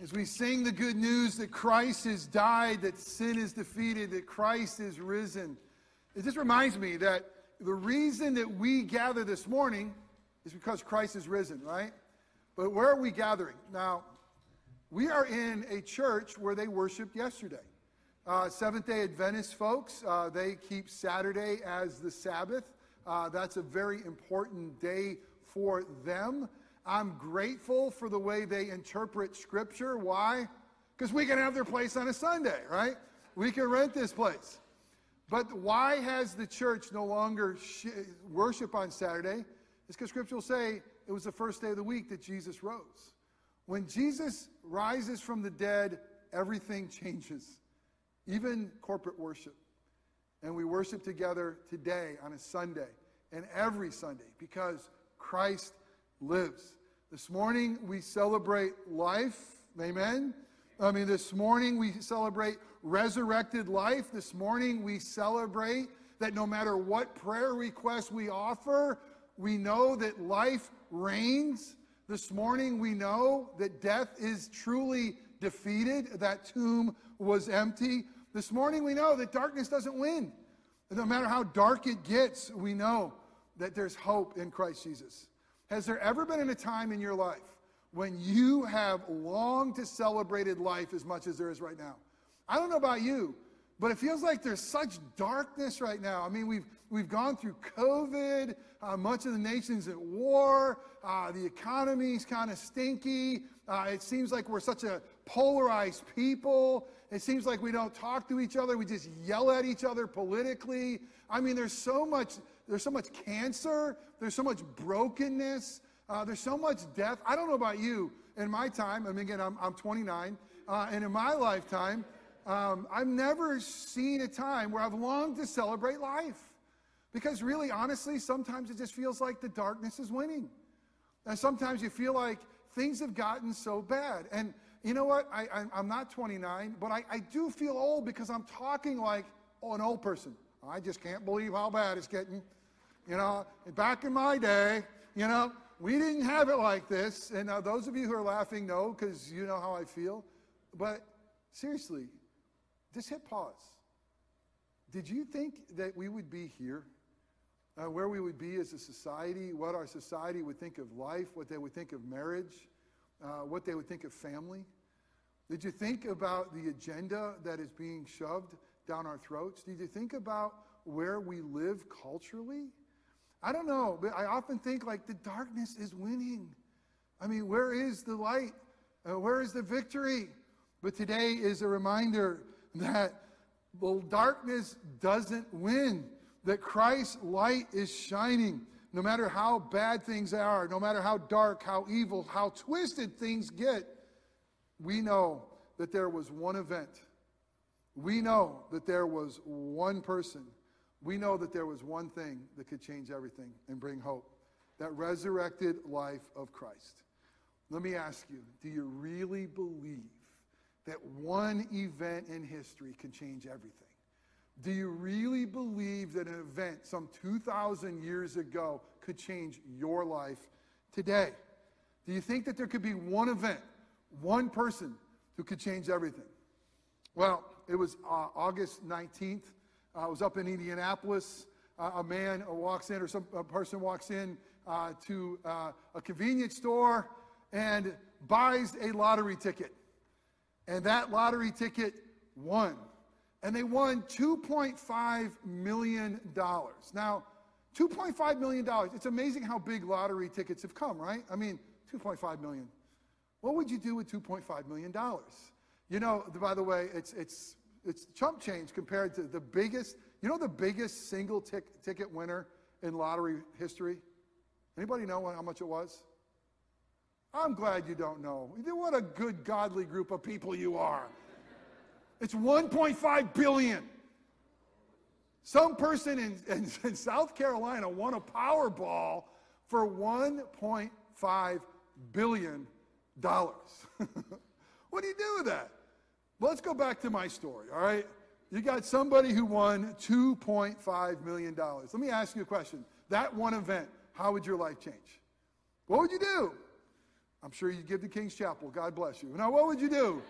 As we sing the good news that Christ has died, that sin is defeated, that Christ is risen, it just reminds me that the reason that we gather this morning is because Christ is risen, right? But where are we gathering? Now, we are in a church where they worshiped yesterday. Uh, Seventh day Adventist folks, uh, they keep Saturday as the Sabbath. Uh, that's a very important day for them. I'm grateful for the way they interpret Scripture. Why? Because we can have their place on a Sunday, right? We can rent this place. But why has the church no longer sh- worship on Saturday? It's because Scripture will say it was the first day of the week that Jesus rose. When Jesus rises from the dead, everything changes, even corporate worship. And we worship together today on a Sunday and every Sunday because Christ lives. This morning we celebrate life. Amen. I mean, this morning we celebrate resurrected life. This morning we celebrate that no matter what prayer request we offer, we know that life reigns. This morning we know that death is truly defeated, that tomb was empty. This morning we know that darkness doesn't win. No matter how dark it gets, we know that there's hope in Christ Jesus. Has there ever been a time in your life when you have longed to celebrated life as much as there is right now? I don't know about you, but it feels like there's such darkness right now. I mean, we've, we've gone through COVID, uh, much of the nation's at war, uh, the economy's kind of stinky. Uh, it seems like we're such a polarized people. It seems like we don't talk to each other, we just yell at each other politically. I mean, there's so much there's so much cancer, there's so much brokenness, uh, there's so much death. I don't know about you. In my time, I mean, again, I'm, I'm 29, uh, and in my lifetime, um, I've never seen a time where I've longed to celebrate life. Because really, honestly, sometimes it just feels like the darkness is winning. And sometimes you feel like things have gotten so bad. And you know what? I, am not 29, but I, I do feel old because I'm talking like an old person. I just can't believe how bad it's getting. You know, back in my day, you know, we didn't have it like this. And uh, those of you who are laughing know because you know how I feel. But seriously, just hit pause. Did you think that we would be here? Uh, where we would be as a society, what our society would think of life, what they would think of marriage, uh, what they would think of family? Did you think about the agenda that is being shoved down our throats? Did you think about where we live culturally? I don't know, but I often think like the darkness is winning. I mean, where is the light? Uh, where is the victory? But today is a reminder that well, darkness doesn't win, that Christ's light is shining. No matter how bad things are, no matter how dark, how evil, how twisted things get, we know that there was one event. We know that there was one person we know that there was one thing that could change everything and bring hope that resurrected life of Christ. Let me ask you do you really believe that one event in history can change everything? Do you really believe that an event some 2,000 years ago could change your life today? Do you think that there could be one event, one person who could change everything? Well, it was uh, August 19th, I was up in Indianapolis. Uh, a man walks in, or some a person walks in uh, to uh, a convenience store and buys a lottery ticket. And that lottery ticket won. And they won $2.5 million. Now, $2.5 million, it's amazing how big lottery tickets have come, right? I mean, 2.5 million. What would you do with $2.5 million? You know, by the way, it's, it's it's chump change compared to the biggest, you know the biggest single tic- ticket winner in lottery history? Anybody know how much it was? I'm glad you don't know. What a good, godly group of people you are. It's 1.5 billion. Some person in, in, in South Carolina won a Powerball for 1.5 billion dollars. what do you do with that? Let's go back to my story, all right? You got somebody who won $2.5 million. Let me ask you a question. That one event, how would your life change? What would you do? I'm sure you'd give to King's Chapel. God bless you. Now, what would you do?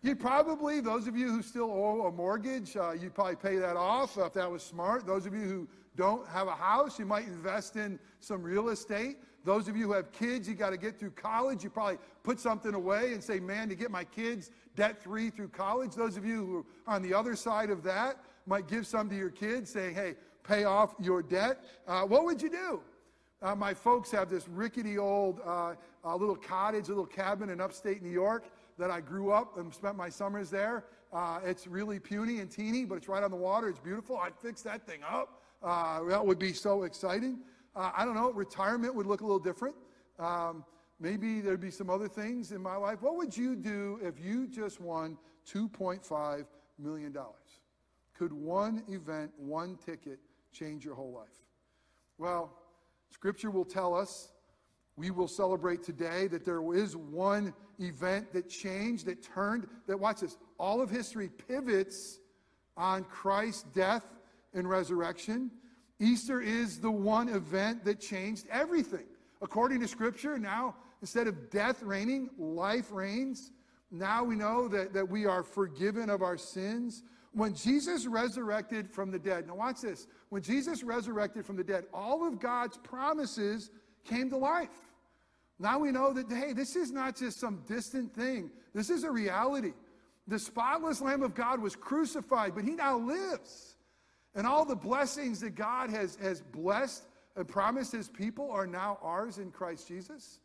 You'd probably, those of you who still owe a mortgage, uh, you'd probably pay that off if that was smart. Those of you who don't have a house, you might invest in some real estate. Those of you who have kids, you got to get through college. You probably put something away and say, man, to get my kids debt free through college. Those of you who are on the other side of that might give some to your kids saying, hey, pay off your debt. Uh, what would you do? Uh, my folks have this rickety old uh, uh little cottage, a little cabin in upstate New York that I grew up and spent my summers there. Uh, it's really puny and teeny, but it's right on the water. It's beautiful. I'd fix that thing up. Uh, that would be so exciting. Uh, I don't know, retirement would look a little different. Um, maybe there'd be some other things in my life. What would you do if you just won $2.5 million? Could one event, one ticket, change your whole life? Well, Scripture will tell us we will celebrate today that there is one event that changed, that turned, that, watch this, all of history pivots on Christ's death and resurrection. Easter is the one event that changed everything. According to Scripture, now instead of death reigning, life reigns. Now we know that, that we are forgiven of our sins. When Jesus resurrected from the dead, now watch this. When Jesus resurrected from the dead, all of God's promises came to life. Now we know that, hey, this is not just some distant thing, this is a reality. The spotless Lamb of God was crucified, but he now lives. And all the blessings that God has, has blessed and promised his people are now ours in Christ Jesus.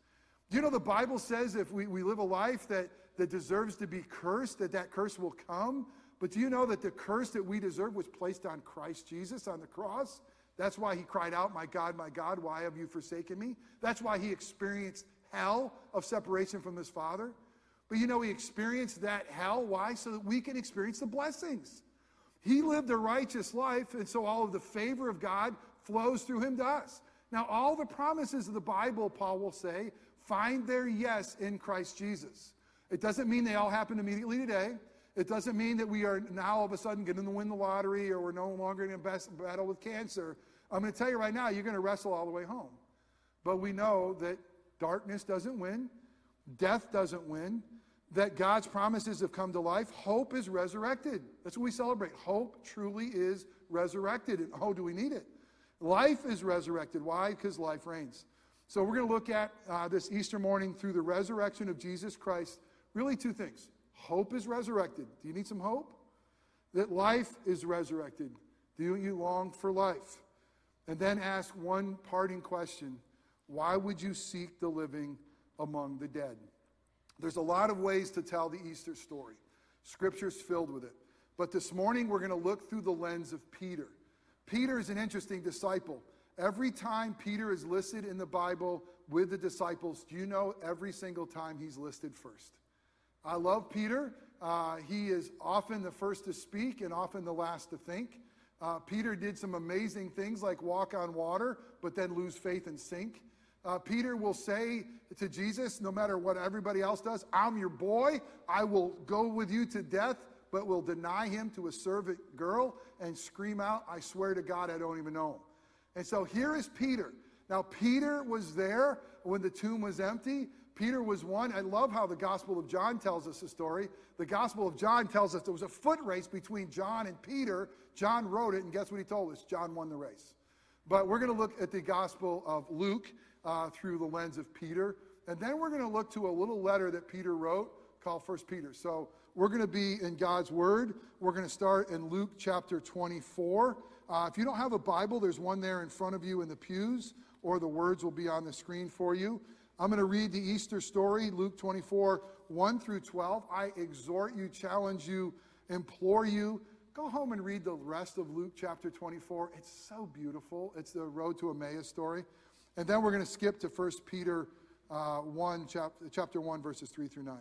Do you know the Bible says if we, we live a life that, that deserves to be cursed, that that curse will come? But do you know that the curse that we deserve was placed on Christ Jesus on the cross? That's why he cried out, My God, my God, why have you forsaken me? That's why he experienced hell of separation from his Father. But you know, he experienced that hell. Why? So that we can experience the blessings. He lived a righteous life, and so all of the favor of God flows through him to us. Now, all the promises of the Bible, Paul will say, find their yes in Christ Jesus. It doesn't mean they all happen immediately today. It doesn't mean that we are now all of a sudden going to win the lottery or we're no longer in a battle with cancer. I'm going to tell you right now, you're going to wrestle all the way home. But we know that darkness doesn't win, death doesn't win, that God's promises have come to life. Hope is resurrected. That's what we celebrate. Hope truly is resurrected. And oh, do we need it? Life is resurrected. Why? Because life reigns. So we're going to look at uh, this Easter morning through the resurrection of Jesus Christ. Really, two things. Hope is resurrected. Do you need some hope? That life is resurrected. Do you long for life? And then ask one parting question Why would you seek the living among the dead? There's a lot of ways to tell the Easter story. Scripture's filled with it. But this morning we're going to look through the lens of Peter. Peter is an interesting disciple. Every time Peter is listed in the Bible with the disciples, do you know every single time he's listed first? I love Peter. Uh, he is often the first to speak and often the last to think. Uh, Peter did some amazing things like walk on water, but then lose faith and sink. Uh, Peter will say to Jesus, no matter what everybody else does, I'm your boy. I will go with you to death, but will deny him to a servant girl and scream out, I swear to God, I don't even know him. And so here is Peter. Now, Peter was there when the tomb was empty. Peter was one. I love how the Gospel of John tells us the story. The Gospel of John tells us there was a foot race between John and Peter. John wrote it, and guess what he told us? John won the race. But we're going to look at the Gospel of Luke uh, through the lens of Peter. And then we're going to look to a little letter that Peter wrote called First Peter. So we're going to be in God's Word. We're going to start in Luke chapter 24. Uh, if you don't have a Bible, there's one there in front of you in the pews, or the words will be on the screen for you. I'm going to read the Easter story, Luke 24, 1 through 12. I exhort you, challenge you, implore you. Go home and read the rest of Luke chapter 24. It's so beautiful. It's the road to Emmaus story. And then we're going to skip to 1 Peter uh, 1, chapter, chapter 1, verses 3 through 9.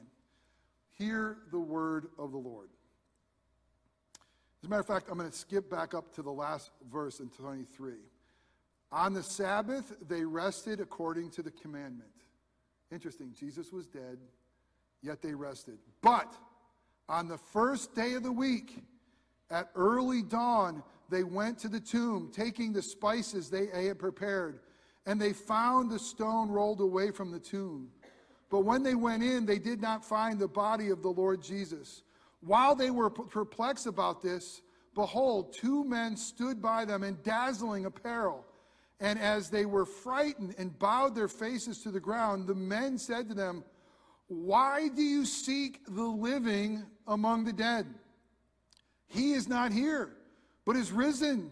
Hear the word of the Lord. As a matter of fact, I'm going to skip back up to the last verse in 23. On the Sabbath, they rested according to the commandment. Interesting. Jesus was dead, yet they rested. But on the first day of the week, at early dawn, they went to the tomb, taking the spices they had prepared, and they found the stone rolled away from the tomb. But when they went in, they did not find the body of the Lord Jesus. While they were perplexed about this, behold, two men stood by them in dazzling apparel. And as they were frightened and bowed their faces to the ground, the men said to them, Why do you seek the living among the dead? He is not here, but is risen.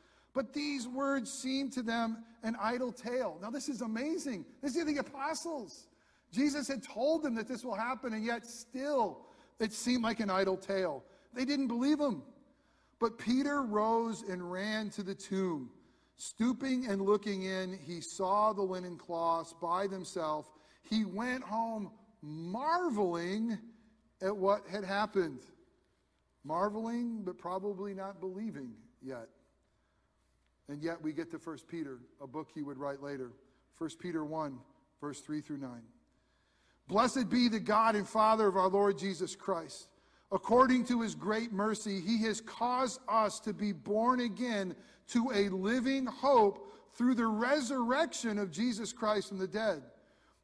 But these words seemed to them an idle tale. Now, this is amazing. This is the apostles. Jesus had told them that this will happen, and yet still it seemed like an idle tale. They didn't believe him. But Peter rose and ran to the tomb. Stooping and looking in, he saw the linen cloths by themselves. He went home marveling at what had happened. Marveling, but probably not believing yet. And yet we get to 1 Peter, a book he would write later. 1 Peter 1, verse 3 through 9. Blessed be the God and Father of our Lord Jesus Christ. According to his great mercy, he has caused us to be born again to a living hope through the resurrection of Jesus Christ from the dead,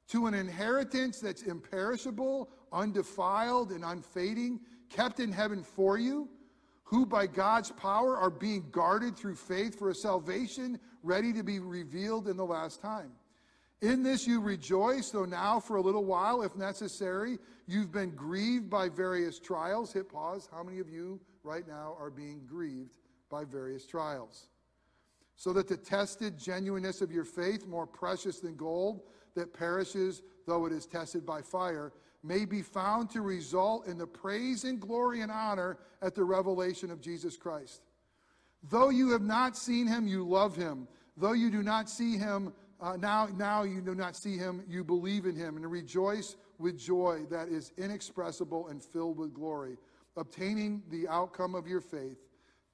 to an inheritance that's imperishable, undefiled, and unfading, kept in heaven for you who by God's power are being guarded through faith for a salvation ready to be revealed in the last time. In this you rejoice, though now for a little while, if necessary, you've been grieved by various trials. Hit pause. How many of you right now are being grieved by various trials? So that the tested genuineness of your faith, more precious than gold that perishes though it is tested by fire, may be found to result in the praise and glory and honor at the revelation of Jesus Christ. Though you have not seen him, you love him. Though you do not see him, uh, now, now you do not see him, you believe in him and rejoice with joy that is inexpressible and filled with glory, obtaining the outcome of your faith,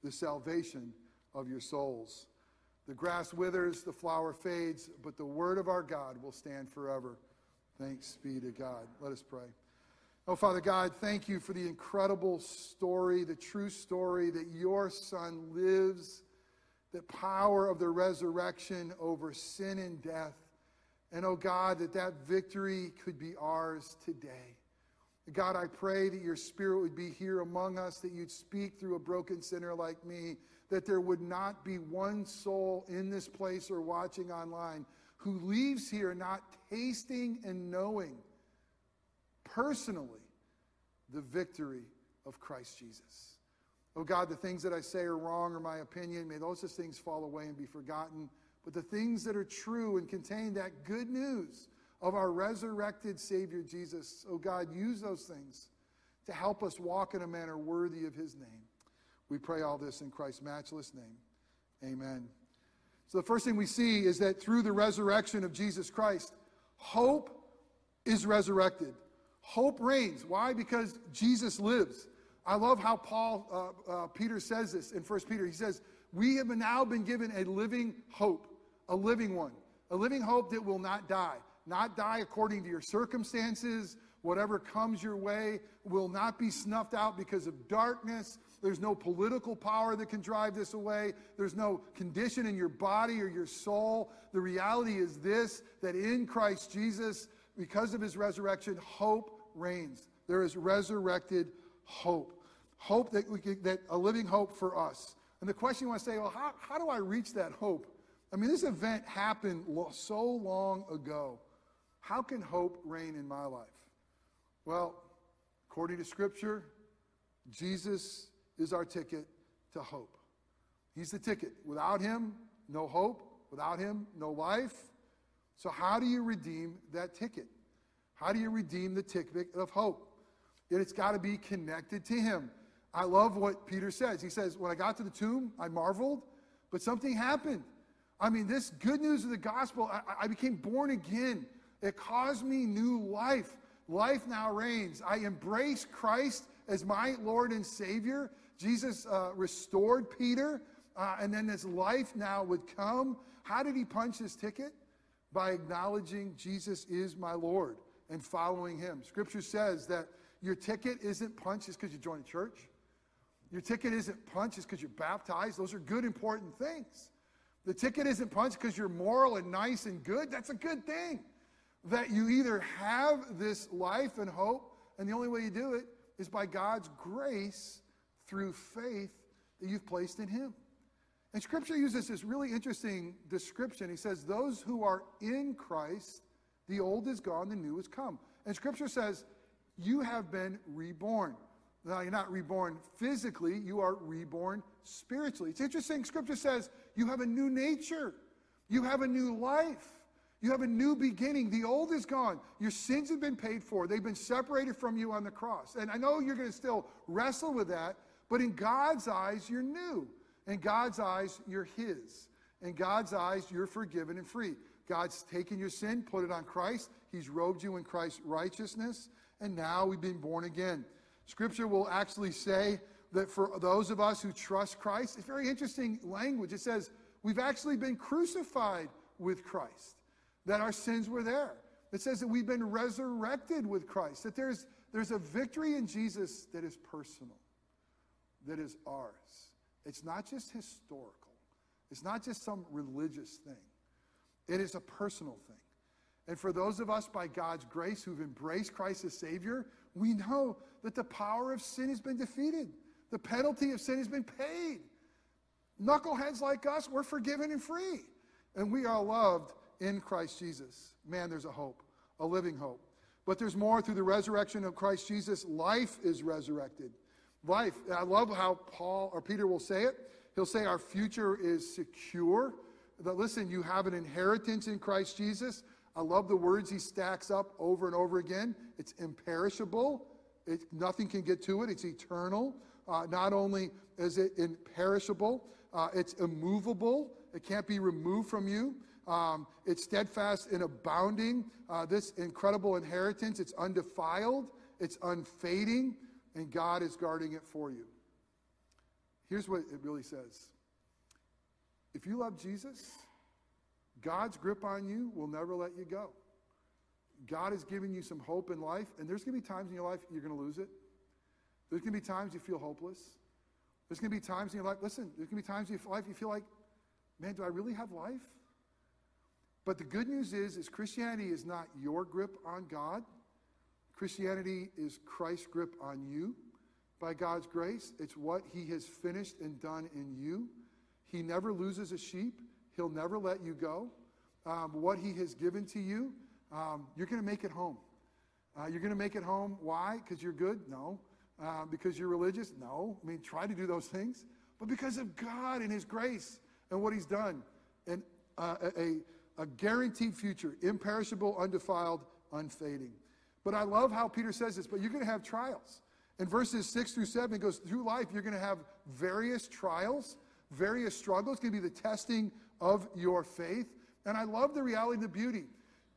the salvation of your souls. The grass withers, the flower fades, but the word of our God will stand forever. Thanks be to God. Let us pray. Oh, Father God, thank you for the incredible story, the true story that your Son lives, the power of the resurrection over sin and death. And oh God, that that victory could be ours today. God, I pray that your spirit would be here among us, that you'd speak through a broken sinner like me, that there would not be one soul in this place or watching online who leaves here not tasting and knowing personally the victory of Christ Jesus. Oh God, the things that I say are wrong or my opinion, may those things fall away and be forgotten. But the things that are true and contain that good news of our resurrected Savior Jesus, oh God, use those things to help us walk in a manner worthy of his name. We pray all this in Christ's matchless name. Amen. So, the first thing we see is that through the resurrection of Jesus Christ, hope is resurrected. Hope reigns. Why? Because Jesus lives. I love how Paul, uh, uh, Peter says this in 1 Peter. He says, We have now been given a living hope, a living one, a living hope that will not die. Not die according to your circumstances, whatever comes your way will not be snuffed out because of darkness there's no political power that can drive this away. There's no condition in your body or your soul. The reality is this that in Christ Jesus, because of his resurrection, hope reigns. There is resurrected hope. Hope that, we can, that a living hope for us. And the question you want to say, well, how, how do I reach that hope? I mean, this event happened so long ago. How can hope reign in my life? Well, according to Scripture, Jesus is our ticket to hope. He's the ticket. Without him, no hope. Without him, no life. So, how do you redeem that ticket? How do you redeem the ticket of hope? It's got to be connected to him. I love what Peter says. He says, When I got to the tomb, I marveled, but something happened. I mean, this good news of the gospel, I, I became born again. It caused me new life. life now reigns. I embrace Christ as my Lord and Savior. Jesus uh, restored Peter, uh, and then this life now would come. How did he punch his ticket? By acknowledging Jesus is my Lord and following him. Scripture says that your ticket isn't punched just because you join a church. Your ticket isn't punched just because you're baptized. Those are good, important things. The ticket isn't punched because you're moral and nice and good. That's a good thing. That you either have this life and hope, and the only way you do it is by God's grace through faith that you've placed in Him. And Scripture uses this really interesting description. He says, Those who are in Christ, the old is gone, the new has come. And Scripture says, You have been reborn. Now, you're not reborn physically, you are reborn spiritually. It's interesting. Scripture says, You have a new nature, you have a new life. You have a new beginning. The old is gone. Your sins have been paid for. They've been separated from you on the cross. And I know you're going to still wrestle with that, but in God's eyes, you're new. In God's eyes, you're His. In God's eyes, you're forgiven and free. God's taken your sin, put it on Christ. He's robed you in Christ's righteousness, and now we've been born again. Scripture will actually say that for those of us who trust Christ, it's very interesting language. It says, we've actually been crucified with Christ that our sins were there. It says that we've been resurrected with Christ, that there's, there's a victory in Jesus that is personal, that is ours. It's not just historical, it's not just some religious thing, it is a personal thing. And for those of us, by God's grace, who've embraced Christ as Savior, we know that the power of sin has been defeated. The penalty of sin has been paid. Knuckleheads like us, we're forgiven and free. And we are loved in Christ Jesus. Man, there's a hope, a living hope. But there's more through the resurrection of Christ Jesus. Life is resurrected. Life. I love how Paul or Peter will say it. He'll say our future is secure. That listen, you have an inheritance in Christ Jesus. I love the words he stacks up over and over again. It's imperishable. It, nothing can get to it. It's eternal. Uh, not only is it imperishable, uh, it's immovable. It can't be removed from you. Um, it's steadfast and abounding. Uh, this incredible inheritance, it's undefiled, it's unfading, and God is guarding it for you. Here's what it really says If you love Jesus, God's grip on you will never let you go. God is giving you some hope in life, and there's going to be times in your life you're going to lose it. There's going to be times you feel hopeless. There's going to be times in your life, listen, there's going to be times in your life you feel like, man, do I really have life? But the good news is, is Christianity is not your grip on God. Christianity is Christ's grip on you by God's grace. It's what he has finished and done in you. He never loses a sheep. He'll never let you go. Um, what he has given to you, um, you're going to make it home. Uh, you're going to make it home. Why? Because you're good? No. Uh, because you're religious? No. I mean, try to do those things. But because of God and his grace and what he's done. And uh, a, a guaranteed future, imperishable, undefiled, unfading. But I love how Peter says this, but you're going to have trials. In verses 6 through 7, it goes through life, you're going to have various trials, various struggles. It's going to be the testing of your faith. And I love the reality and the beauty.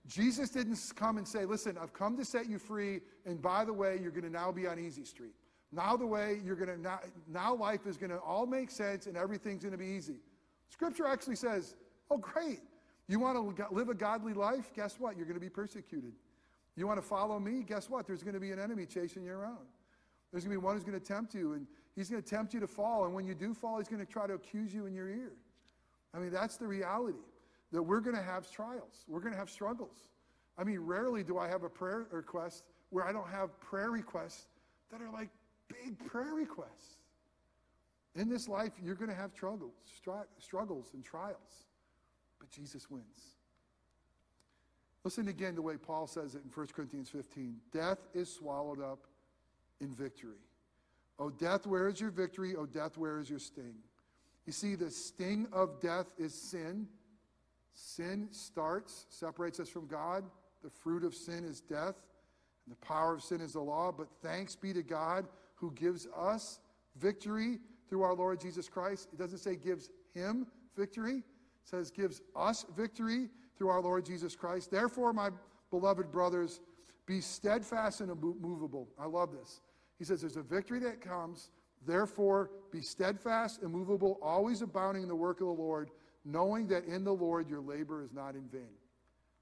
Jesus didn't come and say, Listen, I've come to set you free, and by the way, you're going to now be on easy street. Now, the way you're going to, now, now life is going to all make sense and everything's going to be easy. Scripture actually says, Oh, great. You want to live a godly life? Guess what? You're going to be persecuted. You want to follow me? Guess what? There's going to be an enemy chasing you around. There's going to be one who's going to tempt you, and he's going to tempt you to fall. And when you do fall, he's going to try to accuse you in your ear. I mean, that's the reality that we're going to have trials, we're going to have struggles. I mean, rarely do I have a prayer request where I don't have prayer requests that are like big prayer requests. In this life, you're going to have struggles, struggles and trials but Jesus wins. Listen again to the way Paul says it in 1 Corinthians 15 Death is swallowed up in victory. Oh, death, where is your victory? Oh, death, where is your sting? You see, the sting of death is sin. Sin starts, separates us from God. The fruit of sin is death. And the power of sin is the law. But thanks be to God who gives us victory through our Lord Jesus Christ. It doesn't say gives him victory, it says gives us victory through our Lord Jesus Christ. Therefore, my beloved brothers, Be steadfast and immovable. I love this. He says there's a victory that comes. Therefore, be steadfast, and immovable, always abounding in the work of the Lord, knowing that in the Lord your labor is not in vain.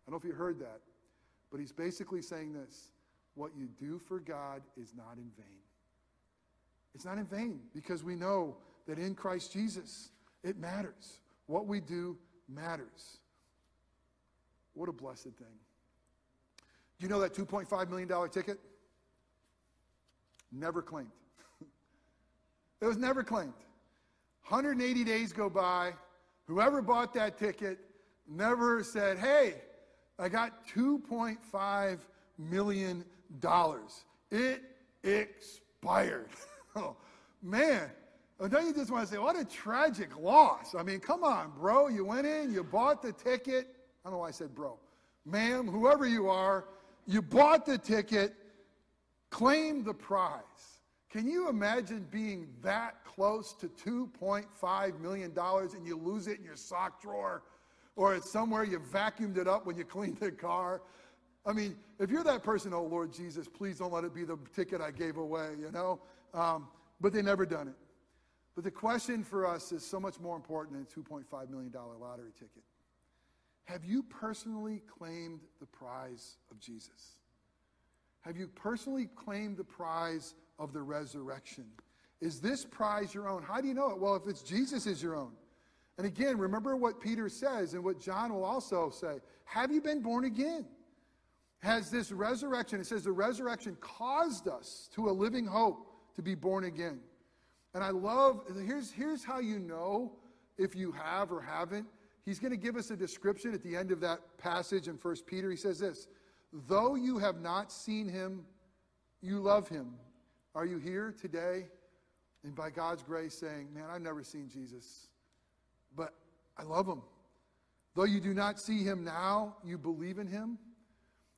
I don't know if you heard that, but he's basically saying this what you do for God is not in vain. It's not in vain because we know that in Christ Jesus, it matters. What we do matters. What a blessed thing. Do you know that $2.5 million ticket? Never claimed. it was never claimed. 180 days go by. Whoever bought that ticket never said, hey, I got $2.5 million. It expired. oh, man. Don't you just want to say, what a tragic loss? I mean, come on, bro. You went in, you bought the ticket. I don't know why I said bro. Ma'am, whoever you are, you bought the ticket, claim the prize. Can you imagine being that close to $2.5 million and you lose it in your sock drawer or it's somewhere you vacuumed it up when you cleaned the car? I mean, if you're that person, oh Lord Jesus, please don't let it be the ticket I gave away, you know? Um, but they never done it. But the question for us is so much more important than a $2.5 million lottery ticket. Have you personally claimed the prize of Jesus? Have you personally claimed the prize of the resurrection? Is this prize your own? How do you know it? Well, if it's Jesus is your own. And again, remember what Peter says and what John will also say. Have you been born again? Has this resurrection, it says the resurrection caused us to a living hope to be born again. And I love, here's, here's how you know if you have or haven't. He's going to give us a description at the end of that passage in 1 Peter. He says this Though you have not seen him, you love him. Are you here today and by God's grace saying, Man, I've never seen Jesus, but I love him? Though you do not see him now, you believe in him.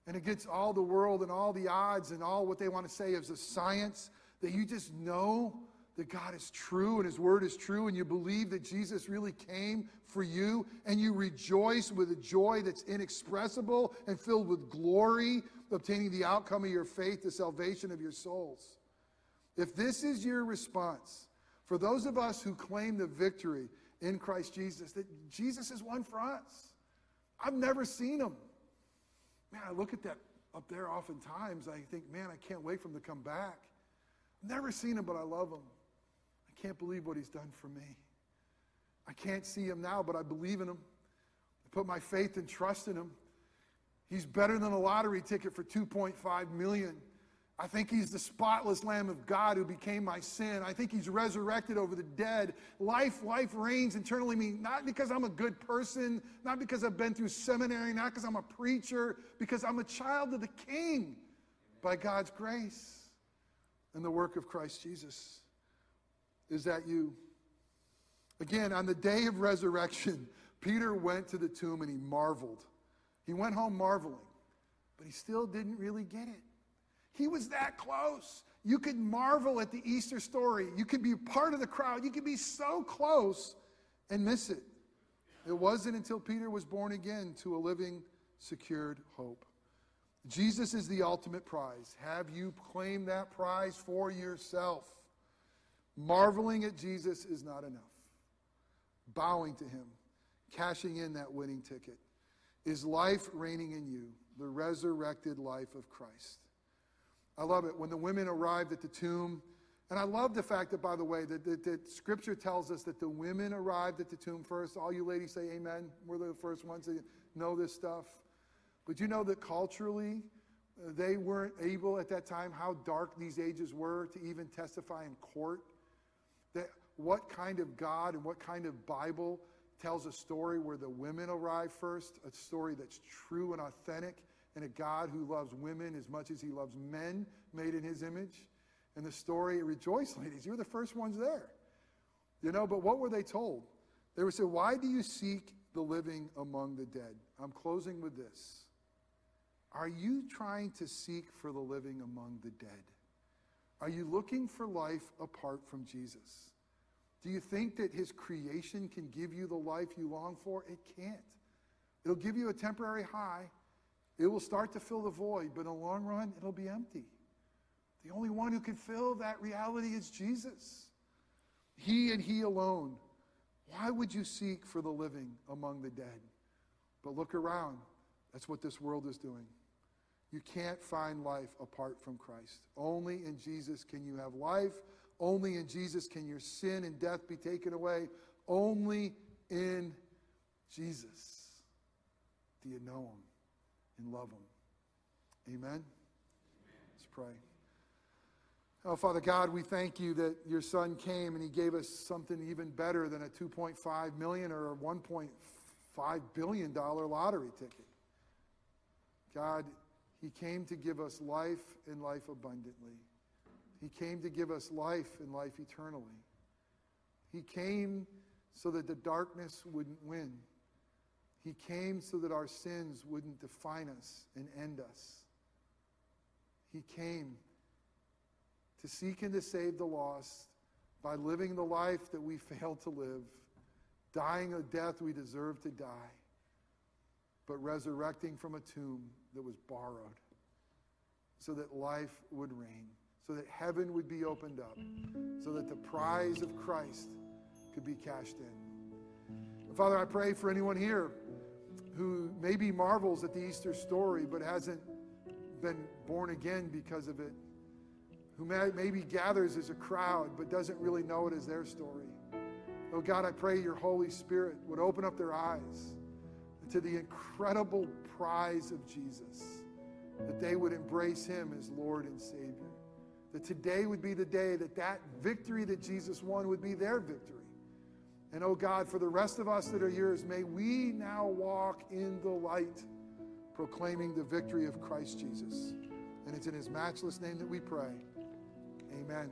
And against all the world and all the odds and all what they want to say is a science that you just know that God is true and His Word is true, and you believe that Jesus really came for you, and you rejoice with a joy that's inexpressible and filled with glory, obtaining the outcome of your faith, the salvation of your souls. If this is your response, for those of us who claim the victory in Christ Jesus, that Jesus is one for us. I've never seen him. Man, I look at that up there oftentimes. I think, man, I can't wait for him to come back. Never seen him, but I love him. Can't believe what he's done for me. I can't see him now, but I believe in him. I put my faith and trust in him. He's better than a lottery ticket for 2.5 million. I think he's the spotless Lamb of God who became my sin. I think he's resurrected over the dead. Life, life reigns internally me, not because I'm a good person, not because I've been through seminary, not because I'm a preacher, because I'm a child of the King by God's grace and the work of Christ Jesus. Is that you? Again, on the day of resurrection, Peter went to the tomb and he marveled. He went home marveling, but he still didn't really get it. He was that close. You could marvel at the Easter story. You could be part of the crowd. You could be so close and miss it. It wasn't until Peter was born again to a living, secured hope. Jesus is the ultimate prize. Have you claimed that prize for yourself? Marveling at Jesus is not enough. Bowing to him, cashing in that winning ticket. Is life reigning in you, the resurrected life of Christ? I love it. When the women arrived at the tomb, and I love the fact that, by the way, that, that, that, Scripture tells us that the women arrived at the tomb first. All you ladies say amen. We're the first ones to know this stuff. But you know that culturally, uh, they weren't able at that time, how dark these ages were, to even testify in court. What kind of God and what kind of Bible tells a story where the women arrive first, a story that's true and authentic, and a God who loves women as much as he loves men made in his image. And the story, rejoice, ladies, you're the first ones there. You know, but what were they told? They were said, Why do you seek the living among the dead? I'm closing with this. Are you trying to seek for the living among the dead? Are you looking for life apart from Jesus? Do you think that his creation can give you the life you long for? It can't. It'll give you a temporary high, It will start to fill the void, but in the long run, it'll be empty. The only one who can fill that reality is Jesus. He and He alone. Why would you seek for the living among the dead? But look around. That's what this world is doing. You can't find life apart from Christ. Only in Jesus can you have life. Only in Jesus can your sin and death be taken away. Only in Jesus do you know him and love him. Amen? Let's pray. Oh, Father God, we thank you that your son came and he gave us something even better than a 2.5 million or a 1.5 billion dollar lottery ticket. God, he came to give us life and life abundantly. He came to give us life and life eternally. He came so that the darkness wouldn't win. He came so that our sins wouldn't define us and end us. He came to seek and to save the lost by living the life that we failed to live, dying a death we deserve to die, but resurrecting from a tomb that was borrowed so that life would reign, so that heaven would be opened up, so that the prize of Christ could be cashed in. Father, I pray for anyone here who maybe marvels at the Easter story but hasn't been born again because of it, who may, maybe gathers as a crowd but doesn't really know it as their story. Oh God, I pray your Holy Spirit would open up their eyes to the incredible prize of Jesus, that they would embrace him as Lord and Savior. That today would be the day that that victory that Jesus won would be their victory. And oh God, for the rest of us that are yours, may we now walk in the light, proclaiming the victory of Christ Jesus. And it's in his matchless name that we pray. Amen.